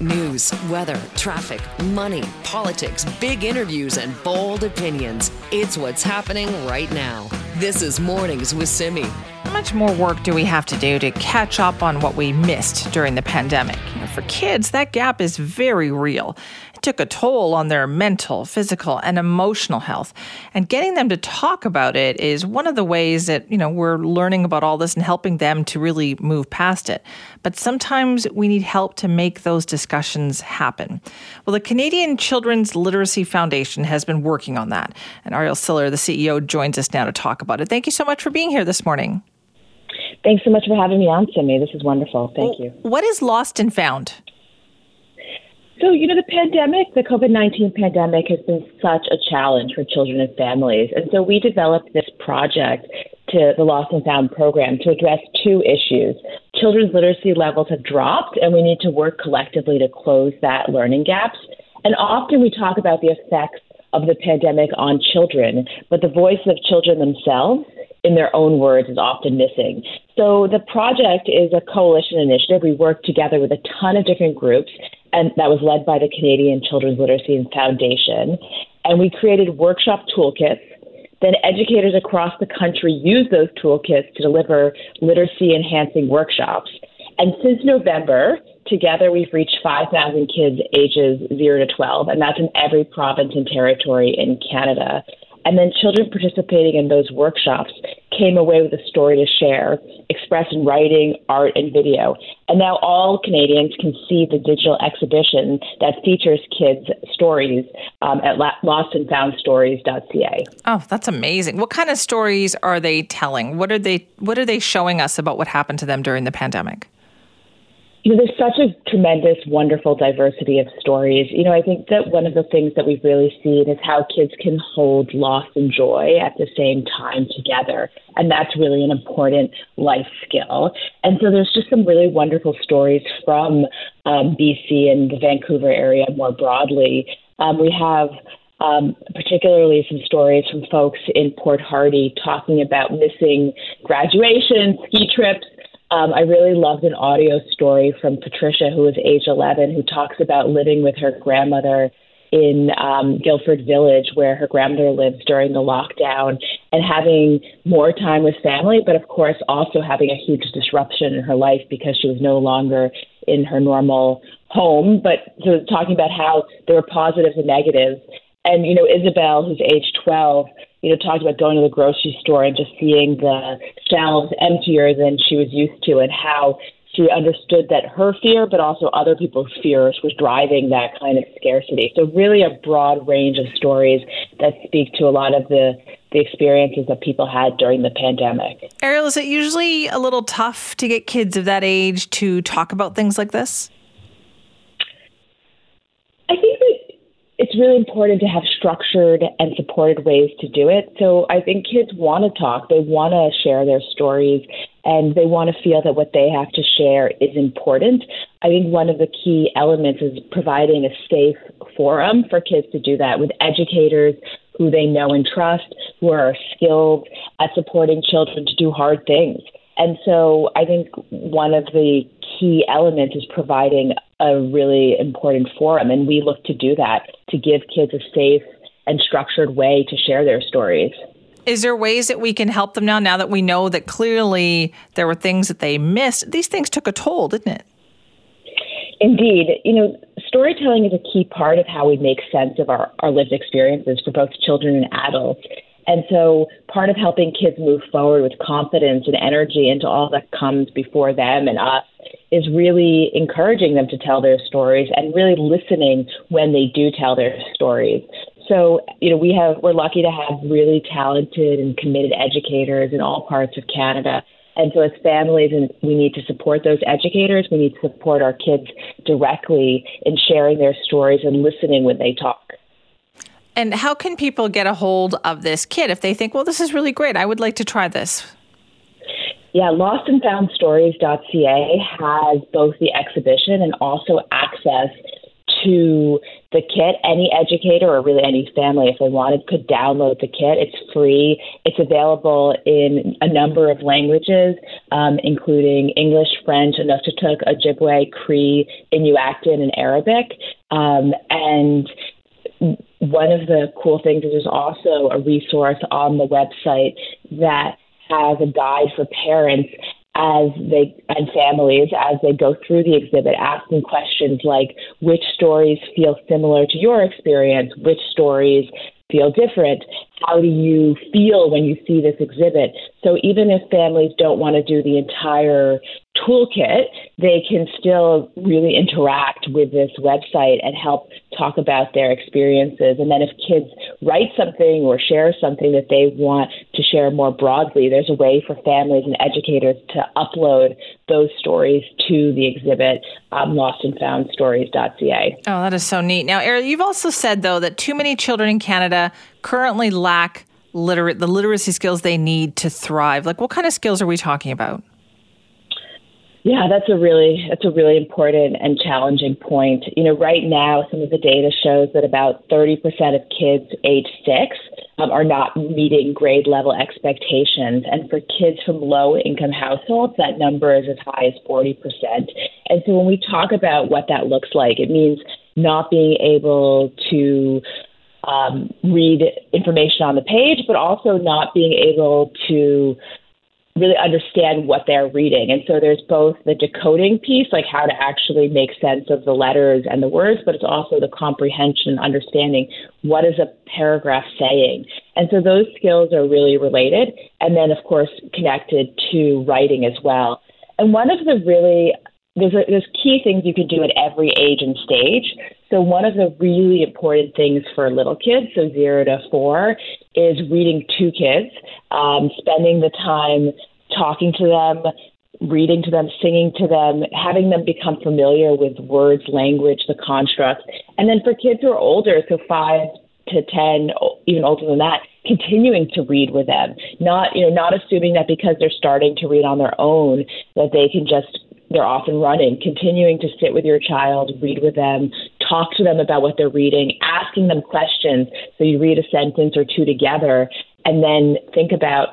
News, weather, traffic, money, politics, big interviews, and bold opinions. It's what's happening right now. This is Mornings with Simi. How much more work do we have to do to catch up on what we missed during the pandemic? You know, for kids, that gap is very real. It took a toll on their mental, physical, and emotional health. And getting them to talk about it is one of the ways that, you know, we're learning about all this and helping them to really move past it. But sometimes we need help to make those discussions happen. Well, the Canadian Children's Literacy Foundation has been working on that. And Ariel Siller, the CEO, joins us now to talk about it. Thank you so much for being here this morning. Thanks so much for having me on, Simi. This is wonderful. Thank you. What is Lost and Found? So, you know, the pandemic, the COVID 19 pandemic has been such a challenge for children and families. And so we developed this project to the Lost and Found program to address two issues. Children's literacy levels have dropped, and we need to work collectively to close that learning gaps. And often we talk about the effects of the pandemic on children, but the voice of children themselves in their own words is often missing. So the project is a coalition initiative. We work together with a ton of different groups and that was led by the Canadian Children's Literacy Foundation. And we created workshop toolkits. Then educators across the country use those toolkits to deliver literacy enhancing workshops. And since November, together we've reached 5,000 kids ages 0 to 12, and that's in every province and territory in Canada. And then children participating in those workshops came away with a story to share, expressed in writing, art, and video. And now all Canadians can see the digital exhibition that features kids' stories um, at lostandfoundstories.ca. Oh, that's amazing! What kind of stories are they telling? What are they What are they showing us about what happened to them during the pandemic? You know, there's such a tremendous, wonderful diversity of stories. You know, I think that one of the things that we've really seen is how kids can hold loss and joy at the same time together. And that's really an important life skill. And so there's just some really wonderful stories from um, BC and the Vancouver area more broadly. Um, we have um, particularly some stories from folks in Port Hardy talking about missing graduation, ski trips, um, I really loved an audio story from Patricia, who is age 11, who talks about living with her grandmother in um, Guildford Village, where her grandmother lives during the lockdown, and having more time with family, but of course also having a huge disruption in her life because she was no longer in her normal home. But so talking about how there were positives and negatives. And, you know, Isabel, who's age 12, you know, talked about going to the grocery store and just seeing the shelves emptier than she was used to, and how she understood that her fear, but also other people's fears, was driving that kind of scarcity. So, really, a broad range of stories that speak to a lot of the the experiences that people had during the pandemic. Ariel, is it usually a little tough to get kids of that age to talk about things like this? It's really important to have structured and supported ways to do it. So I think kids want to talk, they want to share their stories, and they want to feel that what they have to share is important. I think one of the key elements is providing a safe forum for kids to do that with educators who they know and trust, who are skilled at supporting children to do hard things. And so I think one of the key elements is providing a really important forum. And we look to do that to give kids a safe and structured way to share their stories. Is there ways that we can help them now, now that we know that clearly there were things that they missed? These things took a toll, didn't it? Indeed. You know, storytelling is a key part of how we make sense of our, our lived experiences for both children and adults. And so part of helping kids move forward with confidence and energy into all that comes before them and us is really encouraging them to tell their stories and really listening when they do tell their stories. So, you know, we have we're lucky to have really talented and committed educators in all parts of Canada. And so as families and we need to support those educators, we need to support our kids directly in sharing their stories and listening when they talk. And how can people get a hold of this kit if they think, well, this is really great, I would like to try this? Yeah, lostandfoundstories.ca has both the exhibition and also access to the kit. Any educator or really any family, if they wanted, could download the kit. It's free. It's available in a number of languages, um, including English, French, Inuktitut, Ojibwe, Cree, Inuktitut, and Arabic. Um, and one of the cool things is there's also a resource on the website that has a guide for parents as they and families as they go through the exhibit asking questions like which stories feel similar to your experience? Which stories feel different how do you feel when you see this exhibit so even if families don't want to do the entire toolkit, they can still really interact with this website and help talk about their experiences. And then if kids write something or share something that they want to share more broadly, there's a way for families and educators to upload those stories to the exhibit, um, lostandfoundstories.ca. Oh, that is so neat. Now, Ariel, you've also said, though, that too many children in Canada currently lack literate the literacy skills they need to thrive. Like, what kind of skills are we talking about? Yeah, that's a really that's a really important and challenging point. You know, right now, some of the data shows that about 30% of kids age six um, are not meeting grade level expectations, and for kids from low income households, that number is as high as 40%. And so, when we talk about what that looks like, it means not being able to um, read information on the page, but also not being able to really understand what they're reading. And so there's both the decoding piece, like how to actually make sense of the letters and the words, but it's also the comprehension and understanding what is a paragraph saying. And so those skills are really related. And then, of course, connected to writing as well. And one of the really there's, a, there's key things you can do at every age and stage. So one of the really important things for little kids, so zero to four, is reading to kids, um, spending the time talking to them, reading to them, singing to them, having them become familiar with words, language, the constructs. And then for kids who are older, so five to 10, even older than that, continuing to read with them, not, you know, not assuming that because they're starting to read on their own that they can just they're off and running, continuing to sit with your child, read with them, talk to them about what they're reading, asking them questions. So you read a sentence or two together and then think about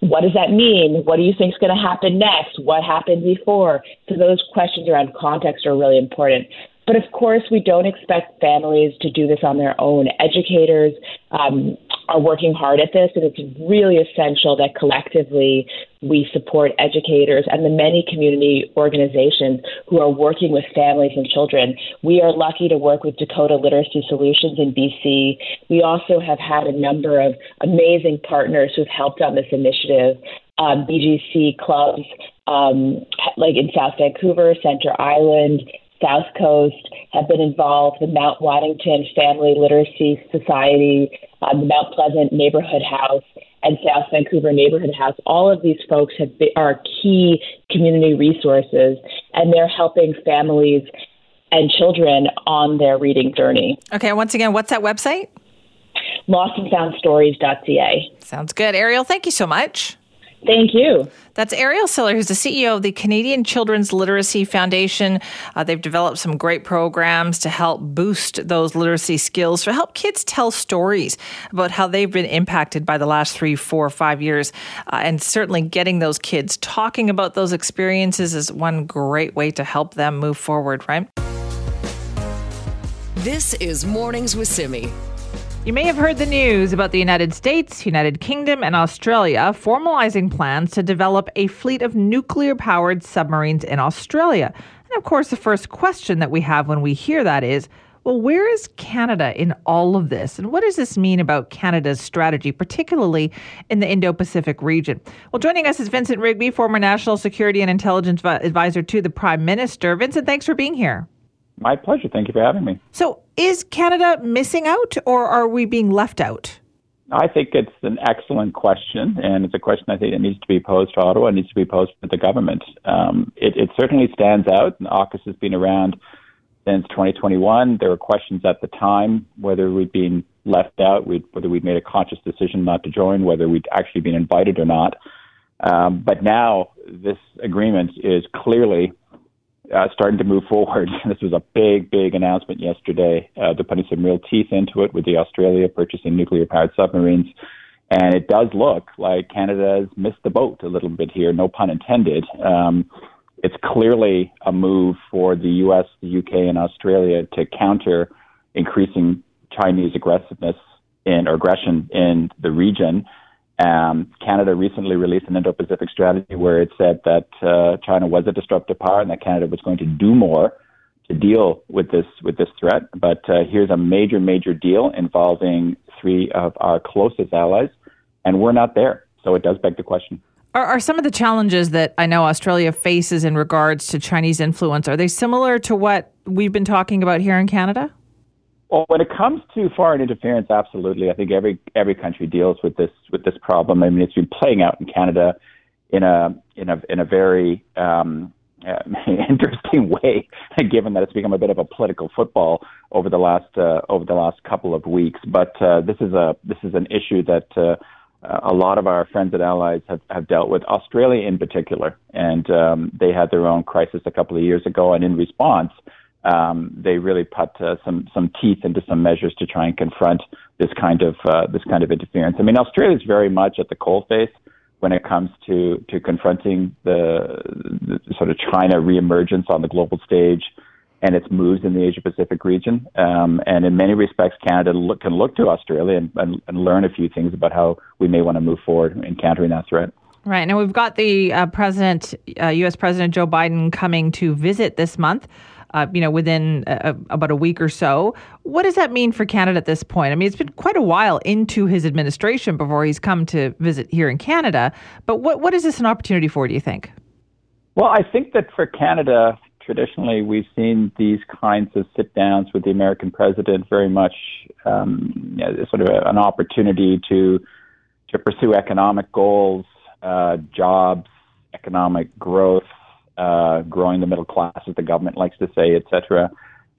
what does that mean? What do you think is going to happen next? What happened before? So those questions around context are really important. But of course, we don't expect families to do this on their own. Educators um, are working hard at this, and it's really essential that collectively we support educators and the many community organizations who are working with families and children. We are lucky to work with Decoda Literacy Solutions in BC. We also have had a number of amazing partners who've helped on this initiative. Um, BGC clubs um, like in South Vancouver, Center Island, South Coast have been involved, the Mount Waddington Family Literacy Society, um, the Mount Pleasant Neighborhood House, and South Vancouver Neighborhood House. All of these folks have been, are key community resources, and they're helping families and children on their reading journey. Okay, once again, what's that website? Lost and Found lostandfoundstories.ca. Sounds good. Ariel, thank you so much. Thank you. That's Ariel Siller, who's the CEO of the Canadian Children's Literacy Foundation. Uh, they've developed some great programs to help boost those literacy skills, to help kids tell stories about how they've been impacted by the last three, four, five years. Uh, and certainly getting those kids talking about those experiences is one great way to help them move forward, right? This is Mornings with Simi. You may have heard the news about the United States, United Kingdom, and Australia formalizing plans to develop a fleet of nuclear powered submarines in Australia. And of course, the first question that we have when we hear that is well, where is Canada in all of this? And what does this mean about Canada's strategy, particularly in the Indo Pacific region? Well, joining us is Vincent Rigby, former National Security and Intelligence Advisor to the Prime Minister. Vincent, thanks for being here. My pleasure. Thank you for having me. So, is Canada missing out or are we being left out? I think it's an excellent question, and it's a question I think that needs to be posed to Ottawa, it needs to be posed to the government. Um, it, it, certainly stands out, and AUKUS has been around since 2021. There were questions at the time whether we'd been left out, we'd, whether we'd made a conscious decision not to join, whether we'd actually been invited or not. Um, but now this agreement is clearly uh, starting to move forward. This was a big, big announcement yesterday. Uh, they're putting some real teeth into it with the Australia purchasing nuclear powered submarines. And it does look like Canada has missed the boat a little bit here, no pun intended. Um, it's clearly a move for the US, the UK, and Australia to counter increasing Chinese aggressiveness in aggression in the region. Um, Canada recently released an Indo-Pacific strategy where it said that uh, China was a disruptive power and that Canada was going to do more to deal with this with this threat. But uh, here's a major, major deal involving three of our closest allies, and we're not there. So it does beg the question. Are, are some of the challenges that I know Australia faces in regards to Chinese influence are they similar to what we've been talking about here in Canada? Well, when it comes to foreign interference, absolutely. I think every every country deals with this with this problem. I mean, it's been playing out in Canada in a in a in a very um, uh, interesting way, given that it's become a bit of a political football over the last uh, over the last couple of weeks. But uh, this is a this is an issue that uh, a lot of our friends and allies have, have dealt with. Australia, in particular, and um, they had their own crisis a couple of years ago, and in response um, they really put uh, some some teeth into some measures to try and confront this kind of uh, this kind of interference. I mean, Australia is very much at the coalface when it comes to to confronting the, the sort of China reemergence on the global stage and its moves in the Asia Pacific region. Um, and in many respects, Canada look, can look to Australia and, and, and, learn a few things about how we may want to move forward in countering that threat. Right. Now we've got the uh, president, uh, U.S. President Joe Biden, coming to visit this month uh, you know, within a, about a week or so. What does that mean for Canada at this point? I mean, it's been quite a while into his administration before he's come to visit here in Canada. But what what is this an opportunity for? Do you think? Well, I think that for Canada, traditionally we've seen these kinds of sit downs with the American president very much um, know, sort of a, an opportunity to to pursue economic goals, uh, jobs, economic growth, uh, growing the middle class, as the government likes to say, etc.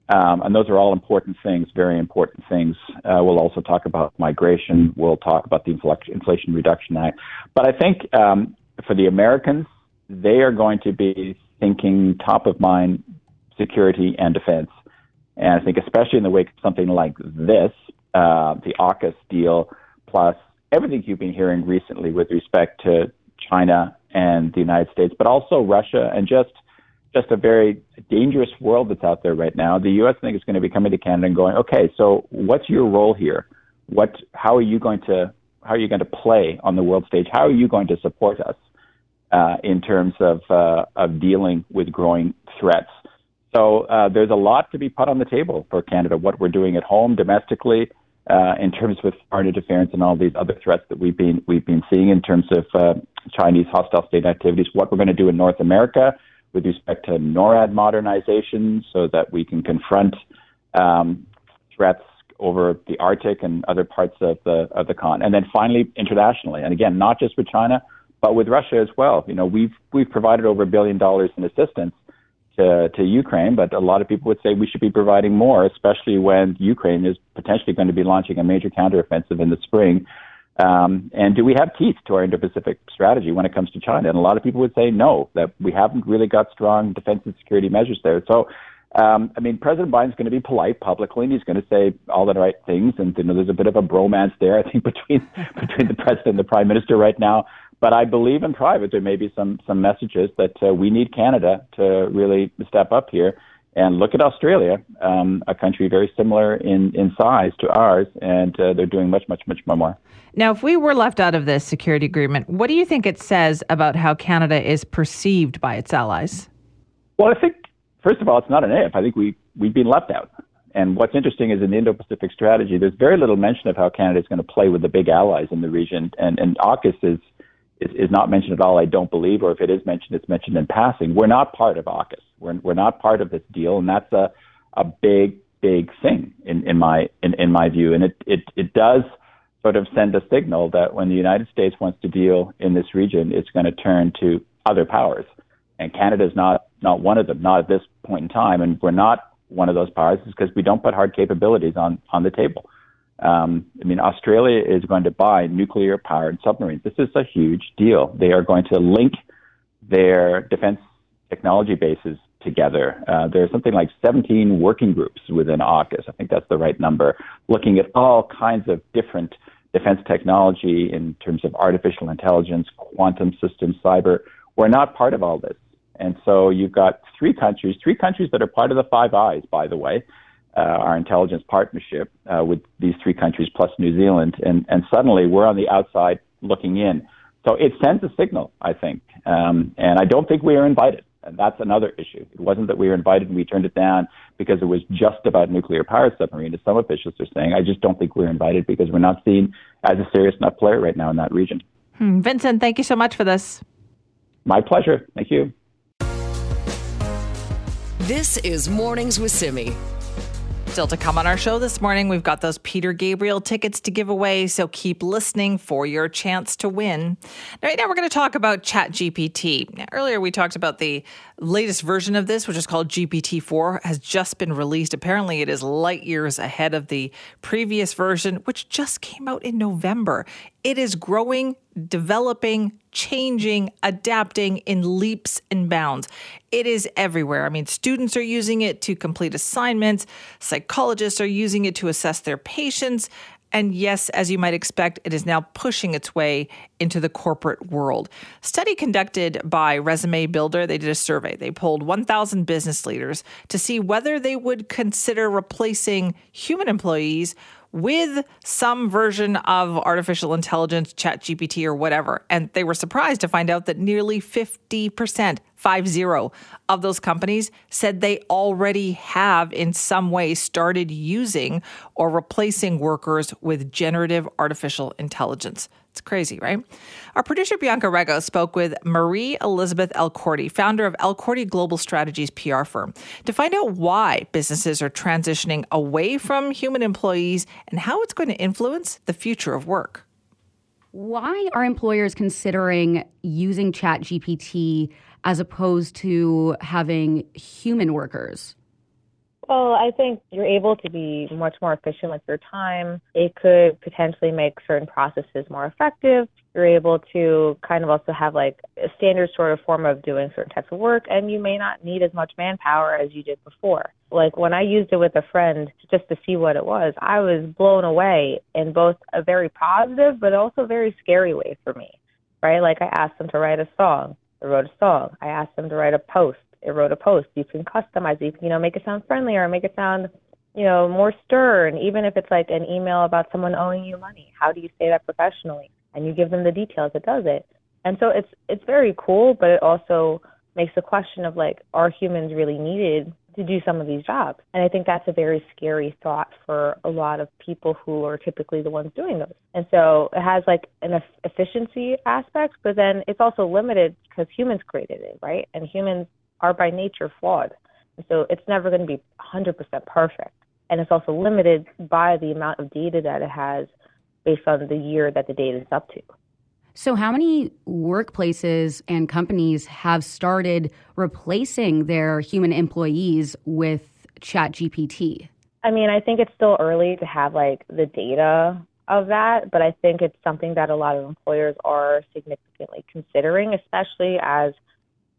Um, and those are all important things, very important things. Uh, we'll also talk about migration. We'll talk about the Inflation Reduction Act. But I think um, for the Americans, they are going to be thinking top of mind security and defense. And I think, especially in the wake of something like this, uh, the AUKUS deal, plus everything you've been hearing recently with respect to China and the United States, but also Russia and just just a very dangerous world that's out there right now. The U.S. I think is going to be coming to Canada and going, okay, so what's your role here? What, how are you going to, how are you going to play on the world stage? How are you going to support us uh, in terms of uh, of dealing with growing threats? So uh, there's a lot to be put on the table for Canada. What we're doing at home domestically, uh, in terms of foreign interference and all these other threats that we've been we've been seeing in terms of uh, Chinese hostile state activities. What we're going to do in North America with respect to NORAD modernization, so that we can confront um, threats over the Arctic and other parts of the of the continent. And then finally, internationally, and again, not just with China, but with Russia as well. You know, we've we've provided over a billion dollars in assistance to, to Ukraine, but a lot of people would say we should be providing more, especially when Ukraine is potentially going to be launching a major counteroffensive in the spring. Um, and do we have teeth to our Indo-Pacific strategy when it comes to China? And a lot of people would say no, that we haven't really got strong defense and security measures there. So, um, I mean, President Biden's going to be polite publicly, and he's going to say all the right things. And you know, there's a bit of a bromance there, I think, between between the president and the prime minister right now. But I believe in private there may be some some messages that uh, we need Canada to really step up here and look at Australia, um, a country very similar in, in size to ours, and uh, they're doing much, much, much more. Now, if we were left out of this security agreement, what do you think it says about how Canada is perceived by its allies? Well, I think, first of all, it's not an if. I think we, we've been left out. And what's interesting is in the Indo Pacific strategy, there's very little mention of how Canada is going to play with the big allies in the region. And, and AUKUS is is, is not mentioned at all, I don't believe, or if it is mentioned, it's mentioned in passing. We're not part of AUKUS. We're, we're not part of this deal, and that's a, a big, big thing in, in my in, in my view. And it, it, it does sort of send a signal that when the United States wants to deal in this region, it's going to turn to other powers. And Canada is not, not one of them, not at this point in time. And we're not one of those powers because we don't put hard capabilities on, on the table. Um, I mean, Australia is going to buy nuclear powered submarines. This is a huge deal. They are going to link their defense technology bases together. Uh, there's something like 17 working groups within AUKUS. I think that's the right number, looking at all kinds of different defense technology in terms of artificial intelligence, quantum systems, cyber. We're not part of all this. And so you've got three countries, three countries that are part of the Five Eyes, by the way, uh, our intelligence partnership uh, with these three countries plus New Zealand. And, and suddenly we're on the outside looking in. So it sends a signal, I think. Um, and I don't think we are invited. And that's another issue. It wasn't that we were invited and we turned it down because it was just about nuclear power submarine, as some officials are saying. I just don't think we're invited because we're not seen as a serious enough player right now in that region. Hmm. Vincent, thank you so much for this. My pleasure. Thank you. This is Mornings with Simi. Still to come on our show this morning, we've got those Peter Gabriel tickets to give away, so keep listening for your chance to win. Right now, we're going to talk about ChatGPT. Earlier, we talked about the latest version of this, which is called GPT 4, has just been released. Apparently, it is light years ahead of the previous version, which just came out in November. It is growing, developing, changing, adapting in leaps and bounds. It is everywhere. I mean, students are using it to complete assignments, psychologists are using it to assess their patients. And yes, as you might expect, it is now pushing its way into the corporate world. Study conducted by Resume Builder, they did a survey. They polled 1,000 business leaders to see whether they would consider replacing human employees with some version of artificial intelligence, chat GPT or whatever. And they were surprised to find out that nearly 50%, five zero, of those companies said they already have in some way started using or replacing workers with generative artificial intelligence. It's crazy, right? Our producer Bianca Rego spoke with Marie Elizabeth Elkordy, founder of Elkordy Global Strategies PR firm, to find out why businesses are transitioning away from human employees and how it's going to influence the future of work. Why are employers considering using ChatGPT as opposed to having human workers? Well, I think you're able to be much more efficient with your time. It could potentially make certain processes more effective. You're able to kind of also have like a standard sort of form of doing certain types of work, and you may not need as much manpower as you did before. Like when I used it with a friend just to see what it was, I was blown away in both a very positive but also very scary way for me, right? Like I asked them to write a song. They wrote a song. I asked them to write a post it wrote a post. You can customize it. You can, you know, make it sound friendlier, make it sound, you know, more stern. Even if it's like an email about someone owing you money, how do you say that professionally? And you give them the details. It does it. And so it's it's very cool, but it also makes the question of like, are humans really needed to do some of these jobs? And I think that's a very scary thought for a lot of people who are typically the ones doing those. And so it has like an efficiency aspect, but then it's also limited because humans created it, right? And humans are by nature flawed. So it's never going to be 100% perfect. And it's also limited by the amount of data that it has based on the year that the data is up to. So, how many workplaces and companies have started replacing their human employees with ChatGPT? I mean, I think it's still early to have like the data of that, but I think it's something that a lot of employers are significantly considering, especially as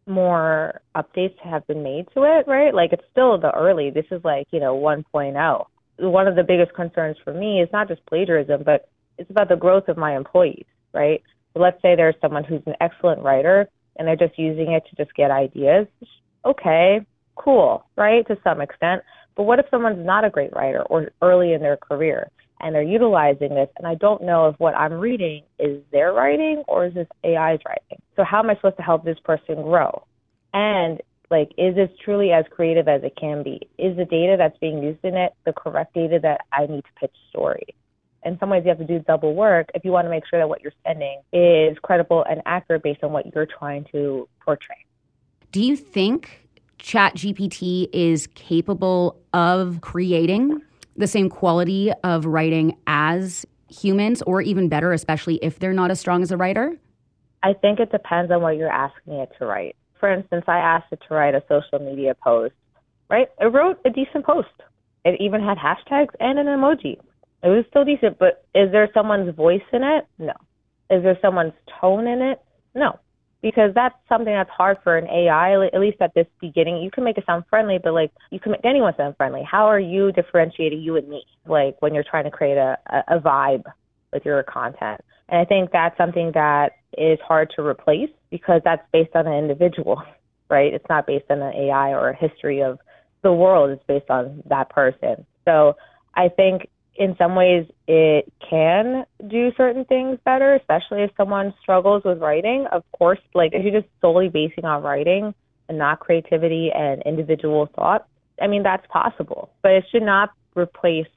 more updates have been made to it, right? Like it's still the early. This is like, you know, 1.0. One of the biggest concerns for me is not just plagiarism, but it's about the growth of my employees, right? So let's say there's someone who's an excellent writer and they're just using it to just get ideas. Okay, cool, right? To some extent. But what if someone's not a great writer or early in their career? And they're utilizing this. And I don't know if what I'm reading is their writing or is this AI's writing. So how am I supposed to help this person grow? And like, is this truly as creative as it can be? Is the data that's being used in it the correct data that I need to pitch story? In some ways, you have to do double work if you want to make sure that what you're sending is credible and accurate based on what you're trying to portray. Do you think ChatGPT is capable of creating the same quality of writing as humans, or even better, especially if they're not as strong as a writer? I think it depends on what you're asking it to write. For instance, I asked it to write a social media post, right? It wrote a decent post. It even had hashtags and an emoji. It was still decent, but is there someone's voice in it? No. Is there someone's tone in it? No. Because that's something that's hard for an AI, at least at this beginning. You can make it sound friendly, but like you can make anyone sound friendly. How are you differentiating you and me? Like when you're trying to create a, a, vibe with your content. And I think that's something that is hard to replace because that's based on an individual, right? It's not based on an AI or a history of the world. It's based on that person. So I think in some ways it can do certain things better, especially if someone struggles with writing. Of course, like if you're just solely basing on writing and not creativity and individual thought, I mean, that's possible. But it should not replace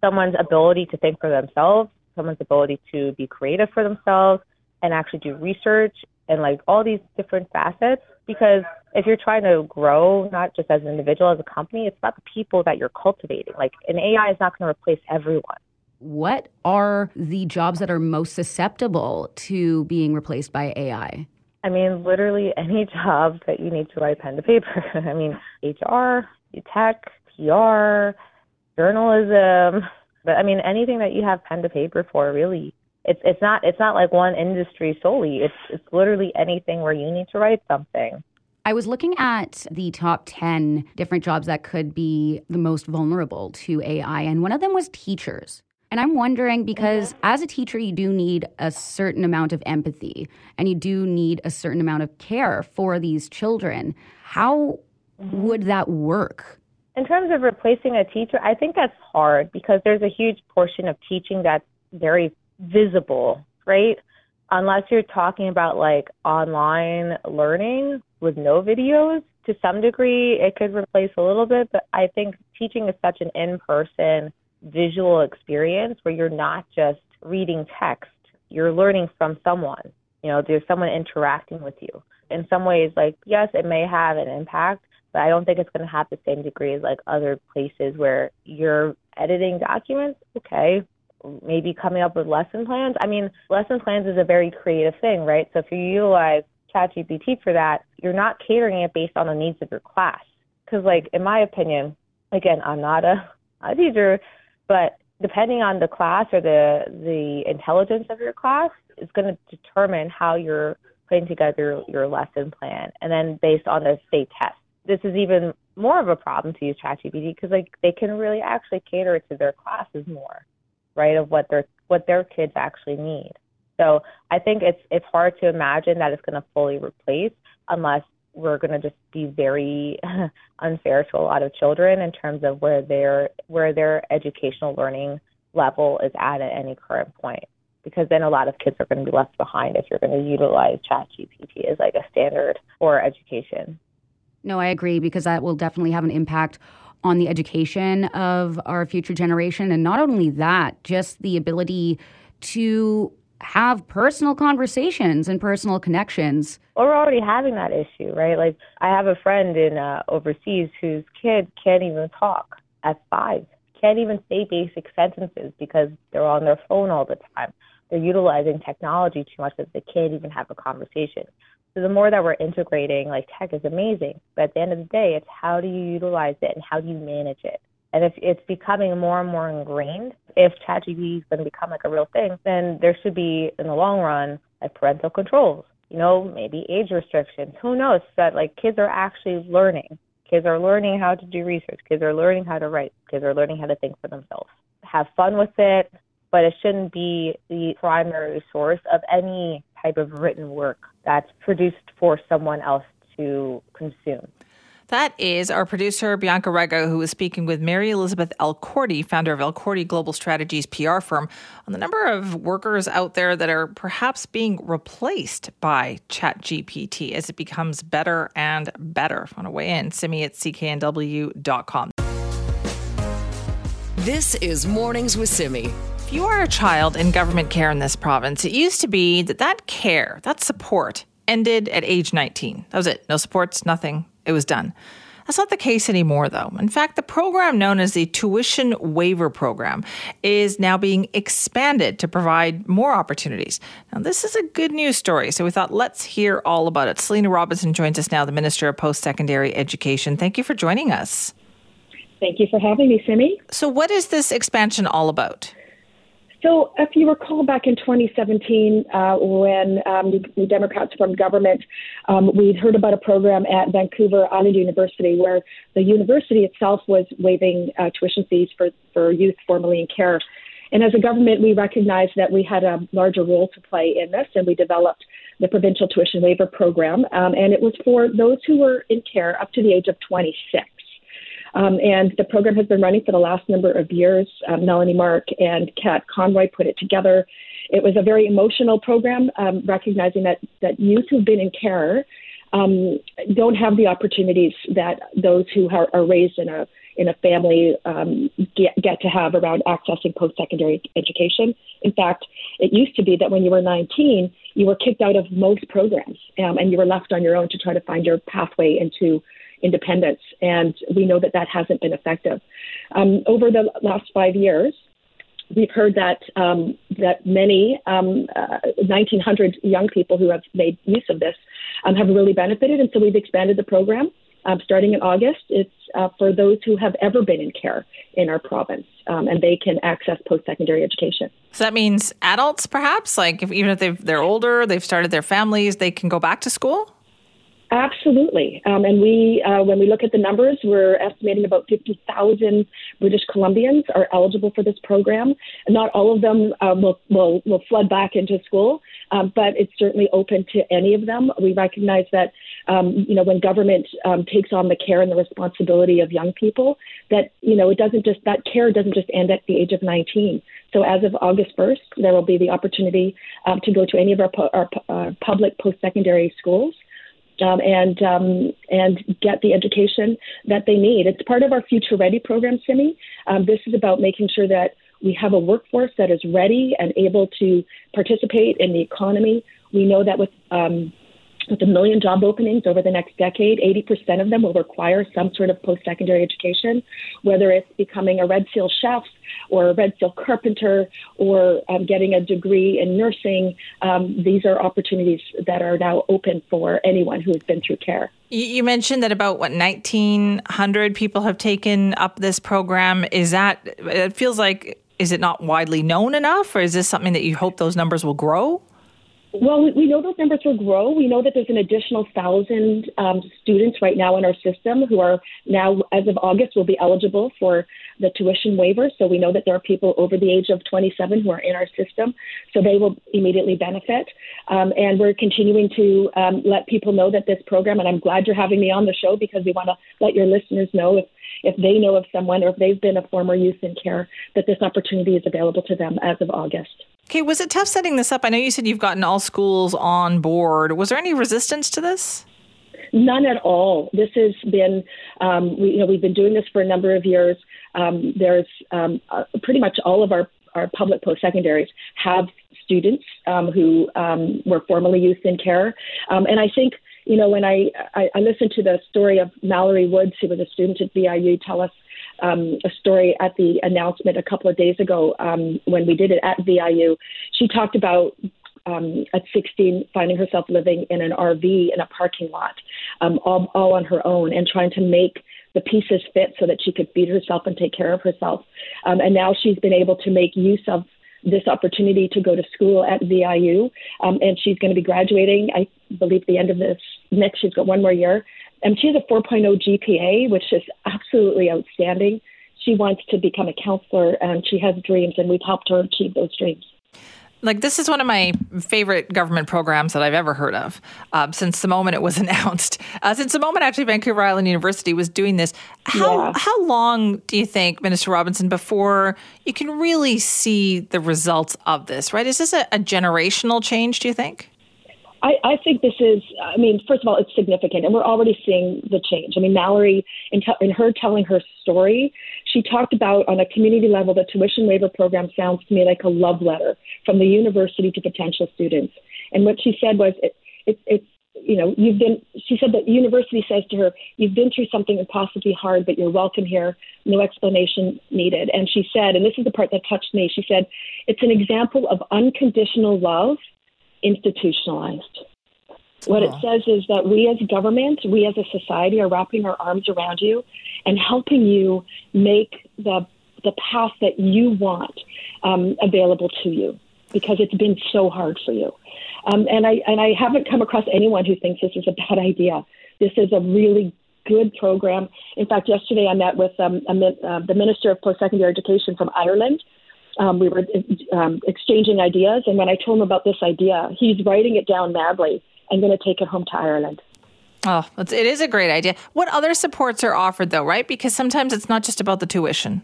someone's ability to think for themselves, someone's ability to be creative for themselves and actually do research and like all these different facets because if you're trying to grow not just as an individual as a company it's about the people that you're cultivating. Like an ai is not going to replace everyone. What are the jobs that are most susceptible to being replaced by ai i? Mean literally any job that you need to write pen to paper. I mean hr tech pr journalism. But i mean anything that you have pen to paper for really it's it's not it's not like one industry solely. It's it's literally anything where you need to write something. I was looking at the top 10 different jobs that could be the most vulnerable to AI, and one of them was teachers. And I'm wondering because as a teacher, you do need a certain amount of empathy and you do need a certain amount of care for these children. How would that work? In terms of replacing a teacher, I think that's hard because there's a huge portion of teaching that's very visible, right? Unless you're talking about like online learning with no videos, to some degree it could replace a little bit, but I think teaching is such an in person visual experience where you're not just reading text, you're learning from someone. You know, there's someone interacting with you. In some ways, like, yes, it may have an impact, but I don't think it's going to have the same degree as like other places where you're editing documents. Okay, maybe coming up with lesson plans. I mean, lesson plans is a very creative thing, right? So if you utilize ChatGPT for that, you're not catering it based on the needs of your class. Because, like, in my opinion, again, I'm not a, a teacher, but depending on the class or the the intelligence of your class is going to determine how you're putting together your lesson plan, and then based on the state test. This is even more of a problem to use ChatGPT because like they can really actually cater to their classes more right, of what their what their kids actually need. So I think it's it's hard to imagine that it's going to fully replace unless we're going to just be very unfair to a lot of children in terms of where their where their educational learning level is at at any current point because then a lot of kids are going to be left behind if you're going to utilize ChatGPT as like a standard for education. No, I agree because that will definitely have an impact on the education of our future generation. And not only that, just the ability to have personal conversations and personal connections. Well, we're already having that issue, right? Like, I have a friend in uh, overseas whose kid can't even talk at five, can't even say basic sentences because they're on their phone all the time. They're utilizing technology too much that they can't even have a conversation. So the more that we're integrating, like tech is amazing. But at the end of the day, it's how do you utilize it and how do you manage it? And if it's becoming more and more ingrained, if ChatGPT is going to become like a real thing, then there should be, in the long run, like parental controls. You know, maybe age restrictions. Who knows? That like kids are actually learning. Kids are learning how to do research. Kids are learning how to write. Kids are learning how to think for themselves. Have fun with it, but it shouldn't be the primary source of any type of written work that's produced for someone else to consume. That is our producer, Bianca Rego, who is speaking with Mary Elizabeth Elkordy, founder of Elkordy Global Strategies PR firm, on the number of workers out there that are perhaps being replaced by ChatGPT as it becomes better and better. If you want to weigh in, send me at cknw.com. This is Mornings with Simi. If you are a child in government care in this province, it used to be that that care, that support, ended at age 19. That was it. No supports, nothing. It was done. That's not the case anymore, though. In fact, the program known as the Tuition Waiver Program is now being expanded to provide more opportunities. Now, this is a good news story, so we thought let's hear all about it. Selina Robinson joins us now, the Minister of Post Secondary Education. Thank you for joining us. Thank you for having me, Simi. So, what is this expansion all about? So, if you recall back in 2017, uh, when um, the Democrats formed government, um, we'd heard about a program at Vancouver Island University where the university itself was waiving uh, tuition fees for, for youth formerly in care. And as a government, we recognized that we had a larger role to play in this, and we developed the provincial tuition waiver program. Um, and it was for those who were in care up to the age of 26. Um, and the program has been running for the last number of years. Um, Melanie Mark and Kat Conroy put it together. It was a very emotional program, um, recognizing that, that youth who've been in care um, don't have the opportunities that those who are, are raised in a in a family um, get, get to have around accessing post secondary education. In fact, it used to be that when you were 19, you were kicked out of most programs um, and you were left on your own to try to find your pathway into independence. And we know that that hasn't been effective. Um, over the last five years, we've heard that um, that many um, uh, 1,900 young people who have made use of this um, have really benefited, and so we've expanded the program. Um, starting in August, it's uh, for those who have ever been in care in our province, um, and they can access post-secondary education. So that means adults, perhaps, like if, even if they they're older, they've started their families, they can go back to school. Absolutely. Um, and we, uh, when we look at the numbers, we're estimating about 50,000 British Columbians are eligible for this program. Not all of them uh, will, will, will flood back into school, um, but it's certainly open to any of them. We recognize that, um, you know, when government um, takes on the care and the responsibility of young people, that, you know, it doesn't just, that care doesn't just end at the age of 19. So as of August 1st, there will be the opportunity um, to go to any of our, our uh, public post-secondary schools um, and um, and get the education that they need. It's part of our Future Ready program, Simi. Um, this is about making sure that we have a workforce that is ready and able to participate in the economy. We know that with um, with a million job openings over the next decade, 80% of them will require some sort of post secondary education, whether it's becoming a Red Seal chef or a Red Seal carpenter or um, getting a degree in nursing. Um, these are opportunities that are now open for anyone who has been through care. You mentioned that about what 1,900 people have taken up this program. Is that, it feels like, is it not widely known enough, or is this something that you hope those numbers will grow? Well, we, know those numbers will grow. We know that there's an additional thousand um, students right now in our system who are now, as of August, will be eligible for the tuition waiver. So we know that there are people over the age of 27 who are in our system, so they will immediately benefit. Um, and we're continuing to um, let people know that this program, and I'm glad you're having me on the show because we want to let your listeners know if if they know of someone or if they've been a former youth in care, that this opportunity is available to them as of August. Okay, was it tough setting this up? I know you said you've gotten all schools on board. Was there any resistance to this? None at all. This has been, um, we, you know, we've been doing this for a number of years. Um, there's um, uh, pretty much all of our, our public post secondaries have students um, who um, were formerly youth in care. Um, and I think, you know, when I, I, I listened to the story of Mallory Woods, who was a student at VIU, tell us um, a story at the announcement a couple of days ago um, when we did it at VIU. She talked about um, at 16 finding herself living in an RV in a parking lot, um, all, all on her own, and trying to make the pieces fit so that she could feed herself and take care of herself. Um, and now she's been able to make use of this opportunity to go to school at VIU, um, and she's going to be graduating. I believe the end of this next. She's got one more year, and she has a 4.0 GPA, which is absolutely outstanding. She wants to become a counselor, and she has dreams, and we've helped her achieve those dreams like this is one of my favorite government programs that I've ever heard of uh, since the moment it was announced. Uh, since the moment actually Vancouver Island University was doing this, how yeah. how long do you think, Minister Robinson, before you can really see the results of this? Right? Is this a, a generational change? Do you think? I, I think this is, I mean, first of all, it's significant, and we're already seeing the change. I mean, Mallory, in, in her telling her story, she talked about on a community level, the tuition waiver program sounds to me like a love letter from the university to potential students. And what she said was, it, it, it's you know, you've been, she said that the university says to her, you've been through something impossibly hard, but you're welcome here, no explanation needed. And she said, and this is the part that touched me, she said, it's an example of unconditional love institutionalized. What it says is that we as government, we as a society are wrapping our arms around you and helping you make the the path that you want um, available to you because it's been so hard for you. Um, and I and I haven't come across anyone who thinks this is a bad idea. This is a really good program. In fact, yesterday I met with um, uh, the Minister of Post-Secondary Education from Ireland. Um, we were um, exchanging ideas, and when I told him about this idea, he's writing it down madly and going to take it home to Ireland. Oh, it is a great idea. What other supports are offered, though, right? Because sometimes it's not just about the tuition.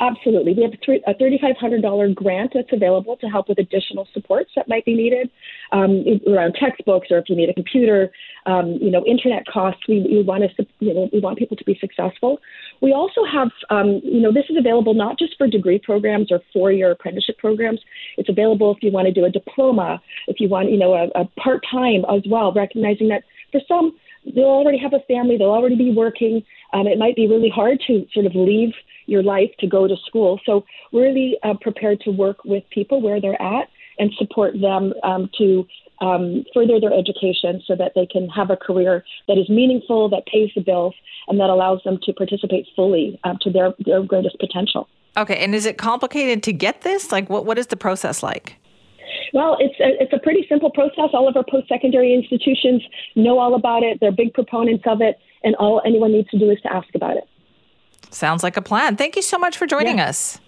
Absolutely. We have a $3,500 grant that's available to help with additional supports that might be needed um, around textbooks or if you need a computer, um, you know, internet costs. We, we want to, you know, we want people to be successful. We also have, um, you know, this is available not just for degree programs or four-year apprenticeship programs. It's available if you want to do a diploma, if you want, you know, a, a part-time as well, recognizing that for some, they'll already have a family, they'll already be working. Um, it might be really hard to sort of leave your life to go to school. So really uh, prepared to work with people where they're at and support them um, to um, further their education so that they can have a career that is meaningful, that pays the bills, and that allows them to participate fully um, to their, their greatest potential. Okay, and is it complicated to get this? Like, what, what is the process like? Well, it's a, it's a pretty simple process. All of our post secondary institutions know all about it. They're big proponents of it, and all anyone needs to do is to ask about it. Sounds like a plan. Thank you so much for joining yeah. us.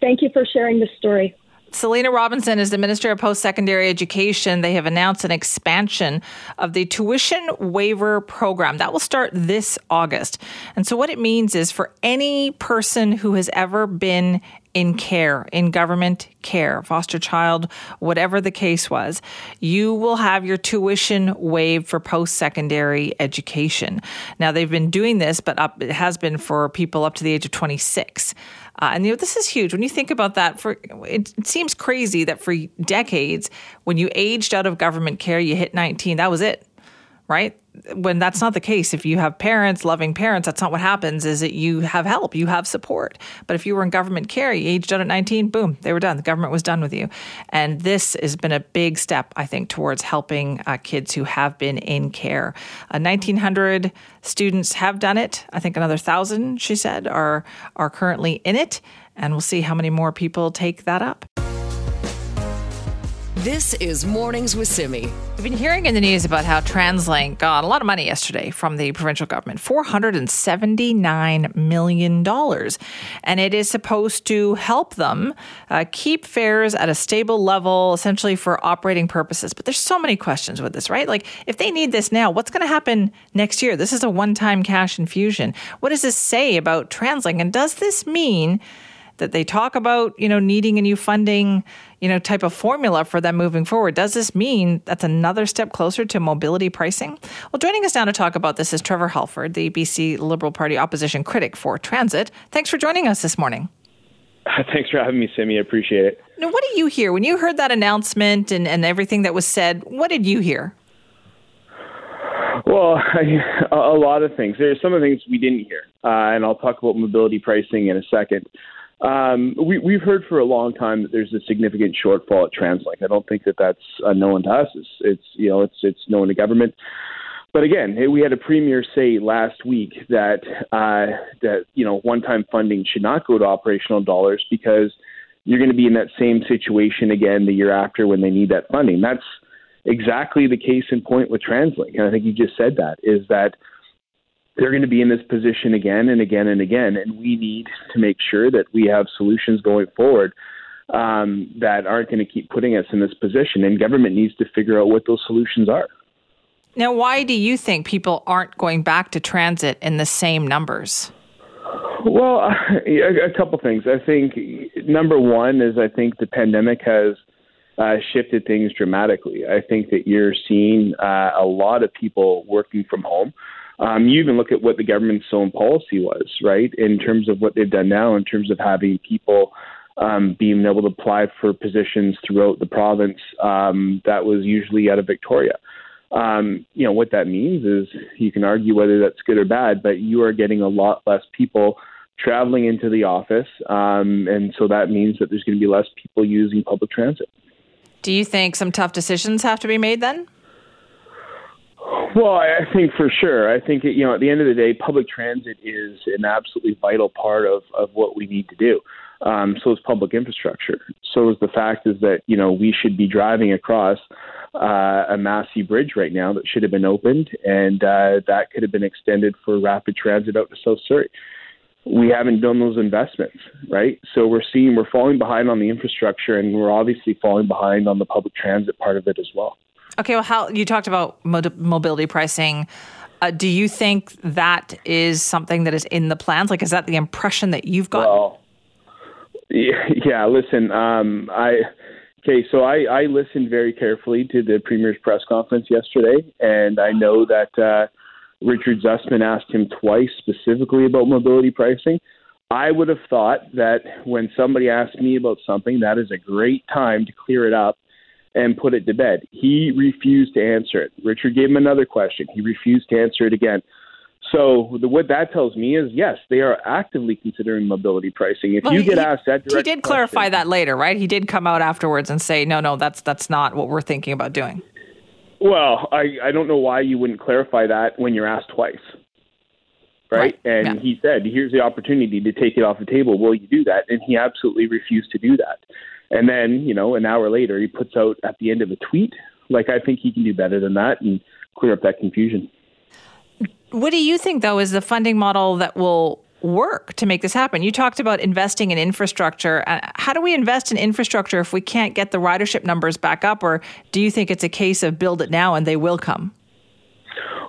Thank you for sharing this story. Selina Robinson is the Minister of Post Secondary Education. They have announced an expansion of the tuition waiver program. That will start this August. And so, what it means is for any person who has ever been in care, in government care, foster child, whatever the case was, you will have your tuition waived for post secondary education. Now, they've been doing this, but up, it has been for people up to the age of 26. Uh, and you know, this is huge when you think about that. For it, it seems crazy that for decades, when you aged out of government care, you hit 19. That was it, right? when that's not the case if you have parents loving parents that's not what happens is that you have help you have support. But if you were in government care you aged out at 19 boom they were done. The government was done with you. And this has been a big step i think towards helping uh, kids who have been in care. Uh, 1900 students have done it. I think another thousand she said are are currently in it. And we'll see how many more people take that up this is Mornings with Simi. We've been hearing in the news about how TransLink got a lot of money yesterday from the provincial government $479 million. And it is supposed to help them uh, keep fares at a stable level, essentially for operating purposes. But there's so many questions with this, right? Like, if they need this now, what's going to happen next year? This is a one time cash infusion. What does this say about TransLink? And does this mean that they talk about, you know, needing a new funding, you know, type of formula for them moving forward. Does this mean that's another step closer to mobility pricing? Well, joining us now to talk about this is Trevor Halford, the BC Liberal Party opposition critic for transit. Thanks for joining us this morning. Thanks for having me, Simi. I appreciate it. Now, what do you hear when you heard that announcement and, and everything that was said? What did you hear? Well, I, a lot of things. There's some of the things we didn't hear, uh, and I'll talk about mobility pricing in a second. Um, we, we've heard for a long time that there's a significant shortfall at TransLink. I don't think that that's unknown to us. It's, it's you know it's it's known to government. But again, we had a premier say last week that uh, that you know one-time funding should not go to operational dollars because you're going to be in that same situation again the year after when they need that funding. That's exactly the case in point with TransLink, and I think you just said that is that they're going to be in this position again and again and again, and we need to make sure that we have solutions going forward um, that aren't going to keep putting us in this position. And government needs to figure out what those solutions are. Now, why do you think people aren't going back to transit in the same numbers? Well, a, a couple things. I think number one is I think the pandemic has uh, shifted things dramatically. I think that you're seeing uh, a lot of people working from home. Um, you even look at what the government's own policy was, right, in terms of what they've done now, in terms of having people um, being able to apply for positions throughout the province. Um, that was usually out of Victoria. Um, you know what that means is you can argue whether that's good or bad, but you are getting a lot less people traveling into the office, um, and so that means that there's going to be less people using public transit. Do you think some tough decisions have to be made then? Well, I think for sure. I think you know at the end of the day, public transit is an absolutely vital part of of what we need to do. Um, so is public infrastructure. So is the fact is that you know we should be driving across uh, a Massey bridge right now that should have been opened, and uh, that could have been extended for rapid transit out to South Surrey. We haven't done those investments, right? So we're seeing we're falling behind on the infrastructure, and we're obviously falling behind on the public transit part of it as well. Okay, well, how you talked about mobility pricing. Uh, do you think that is something that is in the plans? Like, is that the impression that you've got? Well, yeah. Listen, um, I okay. So I, I listened very carefully to the premier's press conference yesterday, and I know that uh, Richard Zussman asked him twice specifically about mobility pricing. I would have thought that when somebody asked me about something, that is a great time to clear it up and put it to bed. He refused to answer it. Richard gave him another question. He refused to answer it again. So the, what that tells me is yes, they are actively considering mobility pricing. If well, you get asked that, he did clarify that later, right? He did come out afterwards and say, no, no, that's that's not what we're thinking about doing. Well, I I don't know why you wouldn't clarify that when you're asked twice, right? right. And yeah. he said, here's the opportunity to take it off the table. Will you do that? And he absolutely refused to do that. And then, you know, an hour later, he puts out at the end of a tweet, like, I think he can do better than that and clear up that confusion. What do you think, though, is the funding model that will work to make this happen? You talked about investing in infrastructure. Uh, how do we invest in infrastructure if we can't get the ridership numbers back up? Or do you think it's a case of build it now and they will come?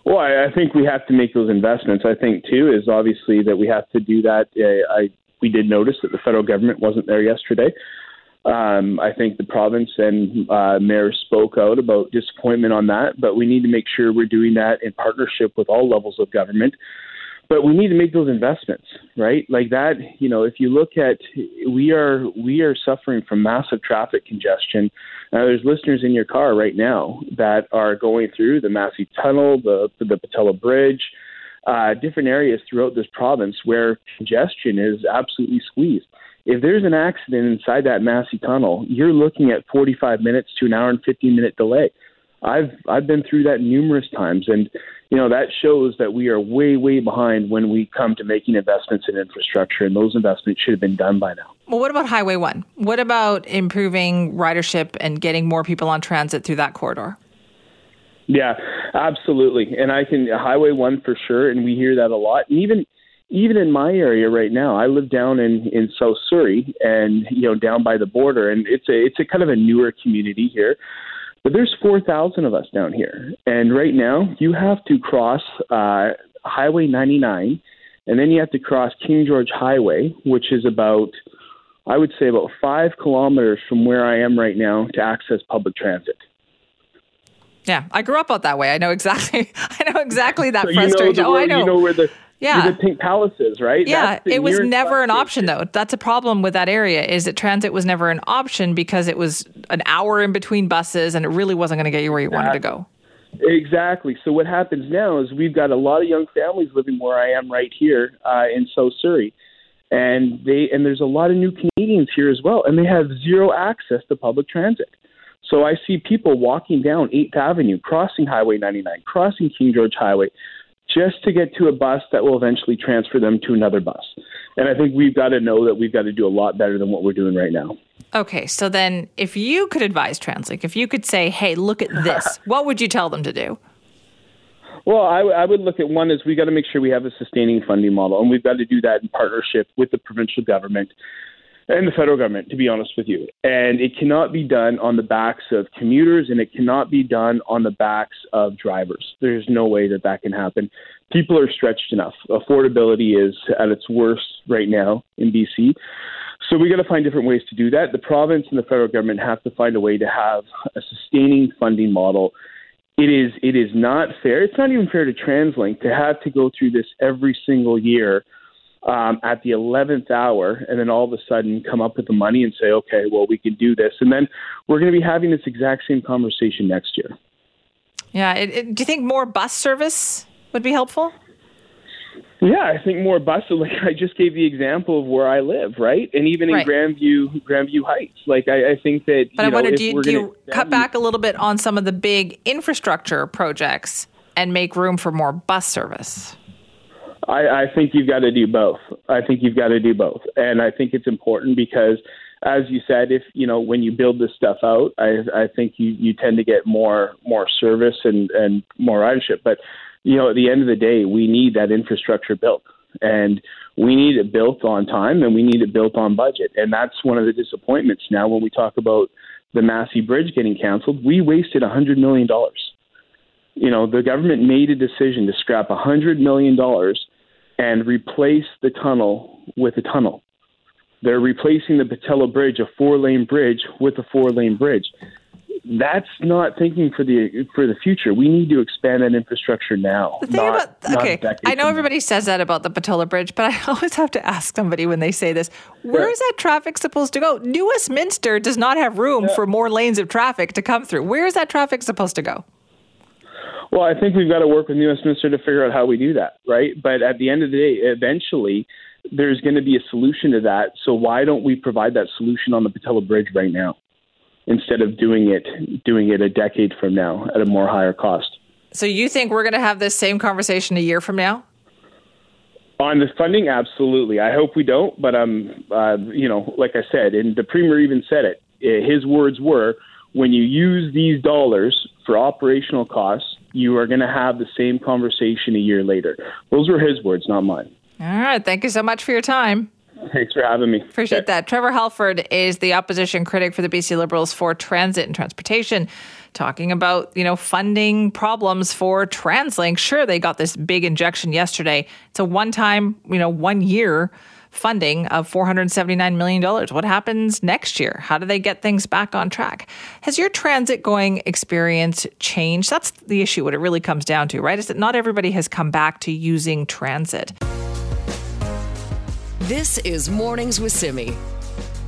Well, I, think we have to make those investments. I think, too, is obviously that we have to do that. Uh, I, we did notice that the federal government wasn't there yesterday. Um, I think the province and uh, mayor spoke out about disappointment on that, but we need to make sure we're doing that in partnership with all levels of government. But we need to make those investments, right? Like that, you know, if you look at, we are we are suffering from massive traffic congestion. Uh, there's listeners in your car right now that are going through the Massey Tunnel, the the Pattullo Bridge, uh, different areas throughout this province where congestion is absolutely squeezed if there's an accident inside that Massey tunnel, you're looking at 45 minutes to an hour and 15 minute delay. I've I've been through that numerous times, and you know that shows that we are way way behind when we come to making investments in infrastructure, and those investments should have been done by now. Well, what about Highway One? What about improving ridership and getting more people on transit through that corridor? Yeah, absolutely, and I can Highway One for sure, and we hear that a lot. And even even in my area right now, I live down in in South Surrey, and you know down by the border, and it's a it's a kind of a newer community here. But there's four thousand of us down here, and right now you have to cross uh, Highway 99, and then you have to cross King George Highway, which is about I would say about five kilometers from where I am right now to access public transit. Yeah, I grew up out that way. I know exactly. I know exactly that so frustration. You know oh, I know. You know where the yeah. Pink Palaces, right? Yeah, it was never an option though. That's a problem with that area is that transit was never an option because it was an hour in between buses and it really wasn't going to get you where you wanted to go. Exactly. So what happens now is we've got a lot of young families living where I am right here uh, in South Surrey, and they and there's a lot of new Canadians here as well, and they have zero access to public transit. So I see people walking down 8th Avenue, crossing Highway 99, crossing King George Highway, just to get to a bus that will eventually transfer them to another bus. And I think we've got to know that we've got to do a lot better than what we're doing right now. Okay, so then if you could advise TransLink, if you could say, hey, look at this, what would you tell them to do? Well, I, I would look at one is we got to make sure we have a sustaining funding model, and we've got to do that in partnership with the provincial government and the federal government, to be honest with you. And it cannot be done on the backs of commuters and it cannot be done on the backs of drivers. There's no way that that can happen. People are stretched enough. Affordability is at its worst right now in BC. So we got to find different ways to do that. The province and the federal government have to find a way to have a sustaining funding model. It is it is not fair. It's not even fair to TransLink to have to go through this every single year um, at the 11th hour and then all of a sudden come up with the money and say, okay, well, we can do this. And then we're going to be having this exact same conversation next year. Yeah. It, it, do you think more bus service would be helpful? Yeah, I think more buses. Like I just gave the example of where I live, right? And even in right. Grandview, Grandview Heights. Like I, I think that. But I wonder, do you, do you cut back a little bit on some of the big infrastructure projects and make room for more bus service? I, I think you've got to do both. I think you've got to do both, and I think it's important because, as you said, if you know when you build this stuff out, I, I think you you tend to get more more service and and more ridership. But you know, at the end of the day, we need that infrastructure built, and we need it built on time, and we need it built on budget, and that's one of the disappointments now when we talk about the Massey Bridge getting canceled. We wasted a hundred million dollars. You know, the government made a decision to scrap a hundred million dollars and replace the tunnel with a tunnel. They're replacing the Pattullo Bridge, a four-lane bridge, with a four-lane bridge. That's not thinking for the for the future. We need to expand that infrastructure now. The thing not, about okay, I know everybody now. says that about the Pattullo Bridge, but I always have to ask somebody when they say this: Where yeah. is that traffic supposed to go? New Westminster does not have room yeah. for more lanes of traffic to come through. Where is that traffic supposed to go? Well, I think we've got to work with New Westminster to figure out how we do that, right? But at the end of the day, eventually, there's going to be a solution to that. So why don't we provide that solution on the Pattullo Bridge right now, instead of doing it doing it a decade from now at a more higher cost? So you think we're going to have this same conversation a year from now? On the funding, absolutely. I hope we don't, but um, uh, you know, like I said, and the premier even said it. His words were, "When you use these dollars for operational costs, you are going to have the same conversation a year later. Those were his words, not mine. All right. Thank you so much for your time. Thanks for having me. Appreciate okay. that. Trevor Halford is the opposition critic for the BC Liberals for Transit and Transportation, talking about, you know, funding problems for TransLink. Sure, they got this big injection yesterday. It's a one-time, you know, one year funding of $479 million. What happens next year? How do they get things back on track? Has your transit going experience changed? That's the issue, what it really comes down to, right? Is that not everybody has come back to using transit. This is Mornings with Simi.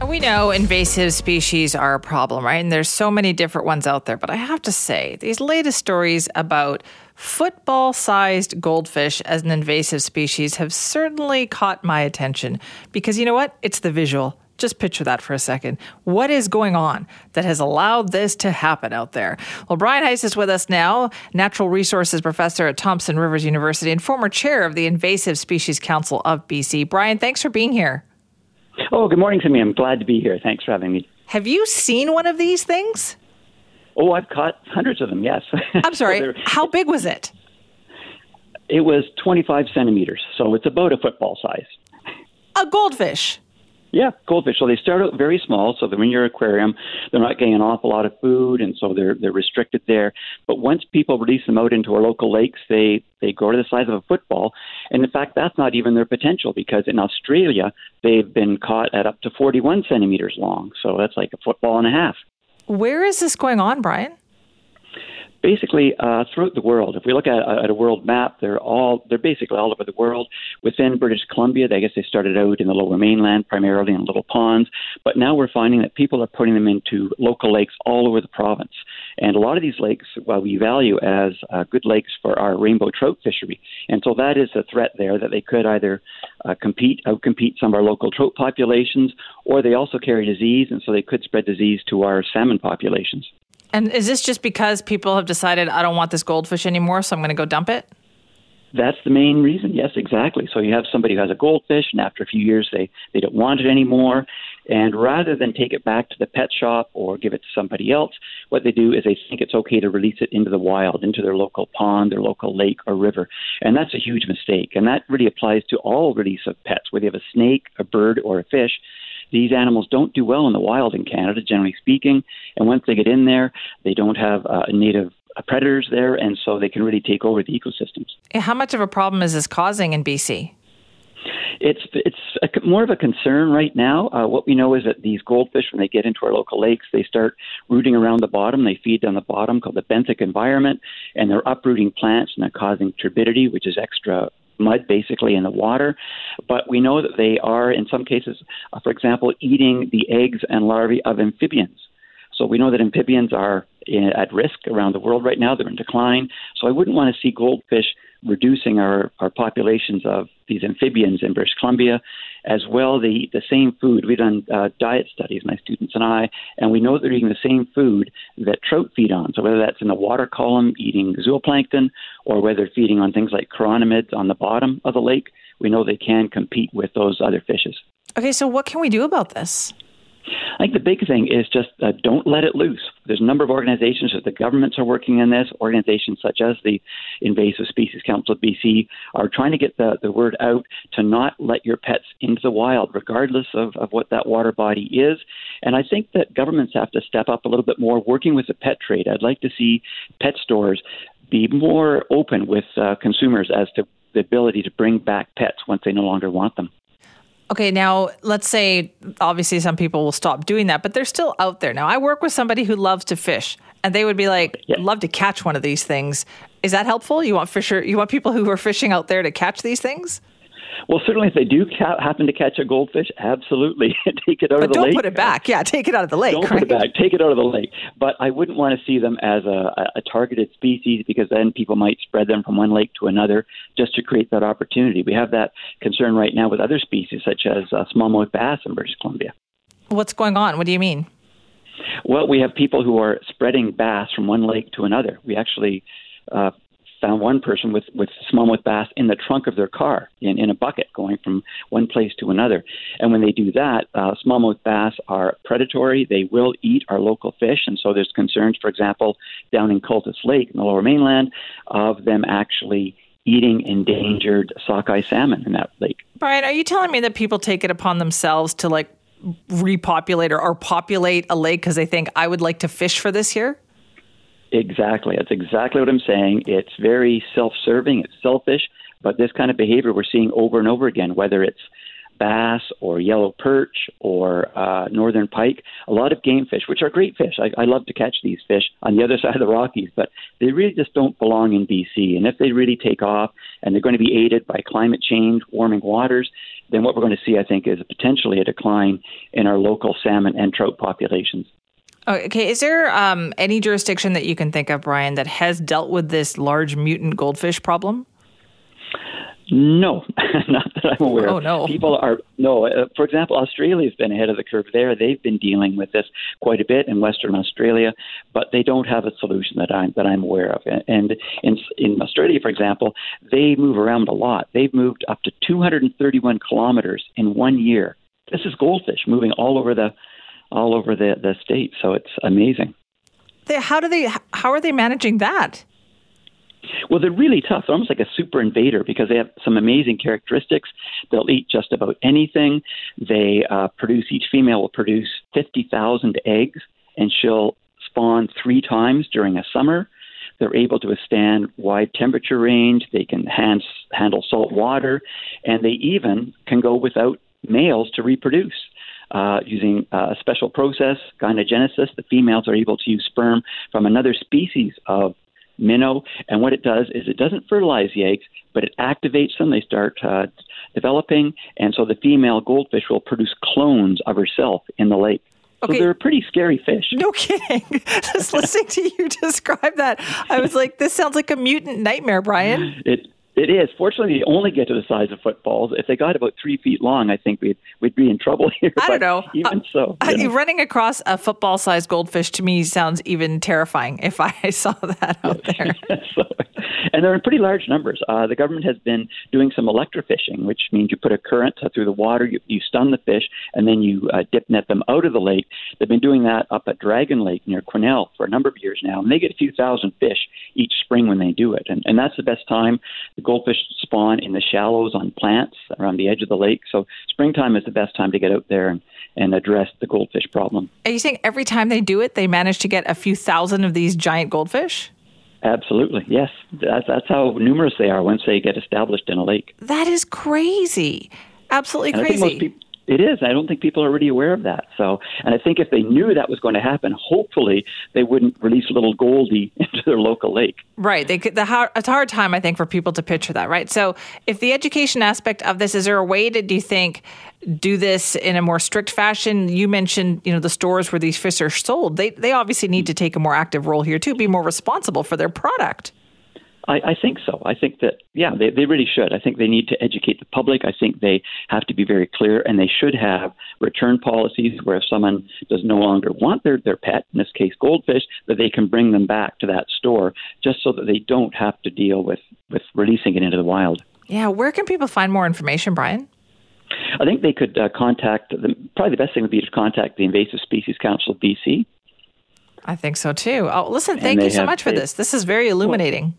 We know invasive species are a problem, right? And there's so many different ones out there. But I have to say, these latest stories about football sized goldfish as an invasive species have certainly caught my attention because you know what? It's the visual. Just picture that for a second. What is going on that has allowed this to happen out there? Well, Brian Heise is with us now, natural resources professor at Thompson Rivers University and former chair of the Invasive Species Council of BC. Brian, thanks for being here. Oh, good morning to me. I'm glad to be here. Thanks for having me. Have you seen one of these things? Oh, I've caught hundreds of them, yes. I'm sorry. so How big was it? It was 25 centimeters, so it's about a football size. A goldfish? Yeah, goldfish. So they start out very small. So they're in your aquarium. They're not getting an awful lot of food, and so they're they're restricted there. But once people release them out into our local lakes, they they grow to the size of a football. And in fact, that's not even their potential because in Australia they've been caught at up to 41 centimeters long. So that's like a football and a half. Where is this going on, Brian? Basically uh, throughout the world. If we look at, at, a world map, they're all they're basically all over the world. Within British Columbia, I guess they started out in the Lower Mainland, primarily in little ponds, but now we're finding that people are putting them into local lakes all over the province. And a lot of these lakes, well, we value as uh, good lakes for our rainbow trout fishery, and so that is a threat there that they could either uh, compete, outcompete some of our local trout populations, or they also carry disease, and so they could spread disease to our salmon populations. And is this just because people have decided I don't want this goldfish anymore, so I'm going to go dump it? That's the main reason. Yes, exactly. So you have somebody who has a goldfish, and after a few years, they they don't want it anymore. And rather than take it back to the pet shop or give it to somebody else, what they do is they think it's okay to release it into the wild, into their local pond, their local lake or river. And that's a huge mistake. And that really applies to all release of pets, whether you have a snake, a bird, or a fish these animals don't do well in the wild in Canada, generally speaking. And once they get in there, they don't have uh, native uh, predators there, and so they can really take over the ecosystems. How much of a problem is this causing in BC? It's it's a, more of a concern right now. Uh, what we know is that these goldfish, when they get into our local lakes, they start rooting around the bottom. They feed on the bottom, called the benthic environment, and they're uprooting plants and they're causing turbidity, which is extra mud basically in the water. But we know that they are, in some cases, uh, for example, eating the eggs and larvae of amphibians. So we know that amphibians are in, at risk around the world right now. They're in decline. So I wouldn't want to see goldfish reducing our, our populations of these amphibians in British Columbia. As well, eat the same food. We've done uh, diet studies, my students and I, and we know they're eating the same food that trout feed on. So whether that's in the water column, eating zooplankton, or whether feeding on things like chironomids on the bottom of the lake, we know they can compete with those other fishes. Okay, so what can we do about this? I think the big thing is just uh, don't let it loose. There's a number of organizations that the governments are working on this. Organizations such as the Invasive Species Council of BC are trying to get the, the word out to not let your pets into the wild, regardless of, of what that water body is. And I think that governments have to step up a little bit more, working with the pet trade. I'd like to see pet stores be more open with uh, consumers as to the ability to bring back pets once they no longer want them. Okay, now let's say obviously some people will stop doing that, but they're still out there. Now, I work with somebody who loves to fish, and they would be like, yeah. "Love to catch one of these things." Is that helpful? You want fisher? You want people who are fishing out there to catch these things? Well, certainly, if they do ca- happen to catch a goldfish, absolutely take it out but of the don't lake. Don't put it back. Yeah, take it out of the lake. Don't right? put it back. Take it out of the lake. But I wouldn't want to see them as a, a targeted species because then people might spread them from one lake to another just to create that opportunity. We have that concern right now with other species such as uh, smallmouth bass in British Columbia. What's going on? What do you mean? Well, we have people who are spreading bass from one lake to another. We actually uh, found one person with, with smallmouth bass in the trunk of their car in, in a bucket going from one place to another. And when they do that, uh, smallmouth bass are predatory. They will eat our local fish. And so there's concerns, for example, down in Cultus Lake in the lower mainland, of them actually eating endangered sockeye salmon in that lake. Brian, are you telling me that people take it upon themselves to like repopulate or, or populate a lake because they think I would like to fish for this year? Exactly. That's exactly what I'm saying. It's very self serving, it's selfish, but this kind of behavior we're seeing over and over again, whether it's bass or yellow perch or uh, northern pike, a lot of game fish, which are great fish. I, I love to catch these fish on the other side of the Rockies, but they really just don't belong in BC. And if they really take off and they're going to be aided by climate change, warming waters, then what we're going to see, I think, is potentially a decline in our local salmon and trout populations. Okay, is there um, any jurisdiction that you can think of, Brian, that has dealt with this large mutant goldfish problem? No, not that I'm aware. Oh no, people are no. Uh, for example, Australia's been ahead of the curve there. They've been dealing with this quite a bit in Western Australia, but they don't have a solution that I'm that I'm aware of. And in in Australia, for example, they move around a lot. They've moved up to 231 kilometers in one year. This is goldfish moving all over the all over the, the state. So it's amazing. They, how do they? How are they managing that? Well, they're really tough. They're almost like a super invader because they have some amazing characteristics. They'll eat just about anything. They uh, produce each female will produce fifty thousand eggs, and she'll spawn three times during a summer. They're able to withstand wide temperature range. They can hand, handle salt water, and they even can go without males to reproduce uh, using uh, a special process, gynogenesis. The females are able to use sperm from another species of minnow, and what it does is it doesn't fertilize the eggs, but it activates them. They start uh, developing, and so the female goldfish will produce clones of herself in the lake. Okay. So they're a pretty scary fish. No kidding. Just listening to you describe that, I was like, this sounds like a mutant nightmare, Brian. It it is. Fortunately, they only get to the size of footballs. If they got about three feet long, I think we'd we'd be in trouble here. I don't know. Even uh, so, uh, running across a football-sized goldfish to me sounds even terrifying. If I saw that out there, so, and they're in pretty large numbers. Uh, the government has been doing some electrofishing, which means you put a current through the water, you, you stun the fish, and then you uh, dip net them out of the lake. They've been doing that up at Dragon Lake near Quesnel for a number of years now, and they get a few thousand fish each spring when they do it, and and that's the best time. The goldfish spawn in the shallows on plants around the edge of the lake. So springtime is the best time to get out there and, and address the goldfish problem. Are you saying every time they do it, they manage to get a few thousand of these giant goldfish? Absolutely, yes. That's, that's how numerous they are once they get established in a lake. That is crazy. Absolutely and crazy. It is. I don't think people are already aware of that. So, and I think if they knew that was going to happen, hopefully they wouldn't release a little Goldie into their local lake. Right. They could, the hard, it's a hard time, I think, for people to picture that. Right. So, if the education aspect of this, is there a way to, do you think, do this in a more strict fashion? You mentioned, you know, the stores where these fish are sold. They they obviously need to take a more active role here too, be more responsible for their product. I, I think so. I think that, yeah, they, they really should. I think they need to educate the public. I think they have to be very clear, and they should have return policies where if someone does no longer want their, their pet, in this case goldfish, that they can bring them back to that store just so that they don't have to deal with, with releasing it into the wild. Yeah, where can people find more information, Brian? I think they could uh, contact, the, probably the best thing would be to contact the Invasive Species Council of BC. I think so too. Oh, listen, thank you so much for this. This is very illuminating. Well,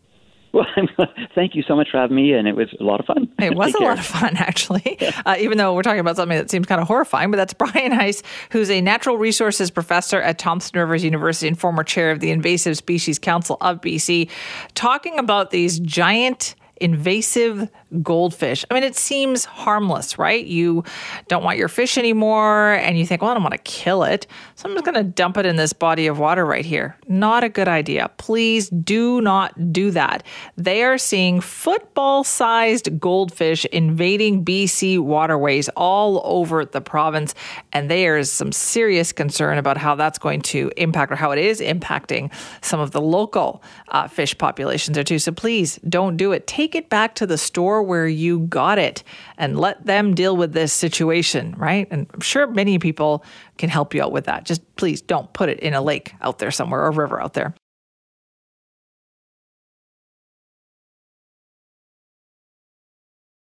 thank you so much for having me, and it was a lot of fun. It was a lot of fun, actually, uh, even though we're talking about something that seems kind of horrifying. But that's Brian Heise, who's a natural resources professor at Thompson Rivers University and former chair of the Invasive Species Council of BC, talking about these giant invasive goldfish. I mean, it seems harmless, right? You don't want your fish anymore, and you think, well, I don't want to kill it. So I'm just going to dump it in this body of water right here. Not a good idea. Please do not do that. They are seeing football sized goldfish invading BC waterways all over the province, and there is some serious concern about how that's going to impact or how it is impacting some of the local uh, fish populations there too. So please don't do it. Take it back to the store where you got it and let them deal with this situation, right? And I'm sure many people can help you out with that. Just please don't put it in a lake out there somewhere or a river out there.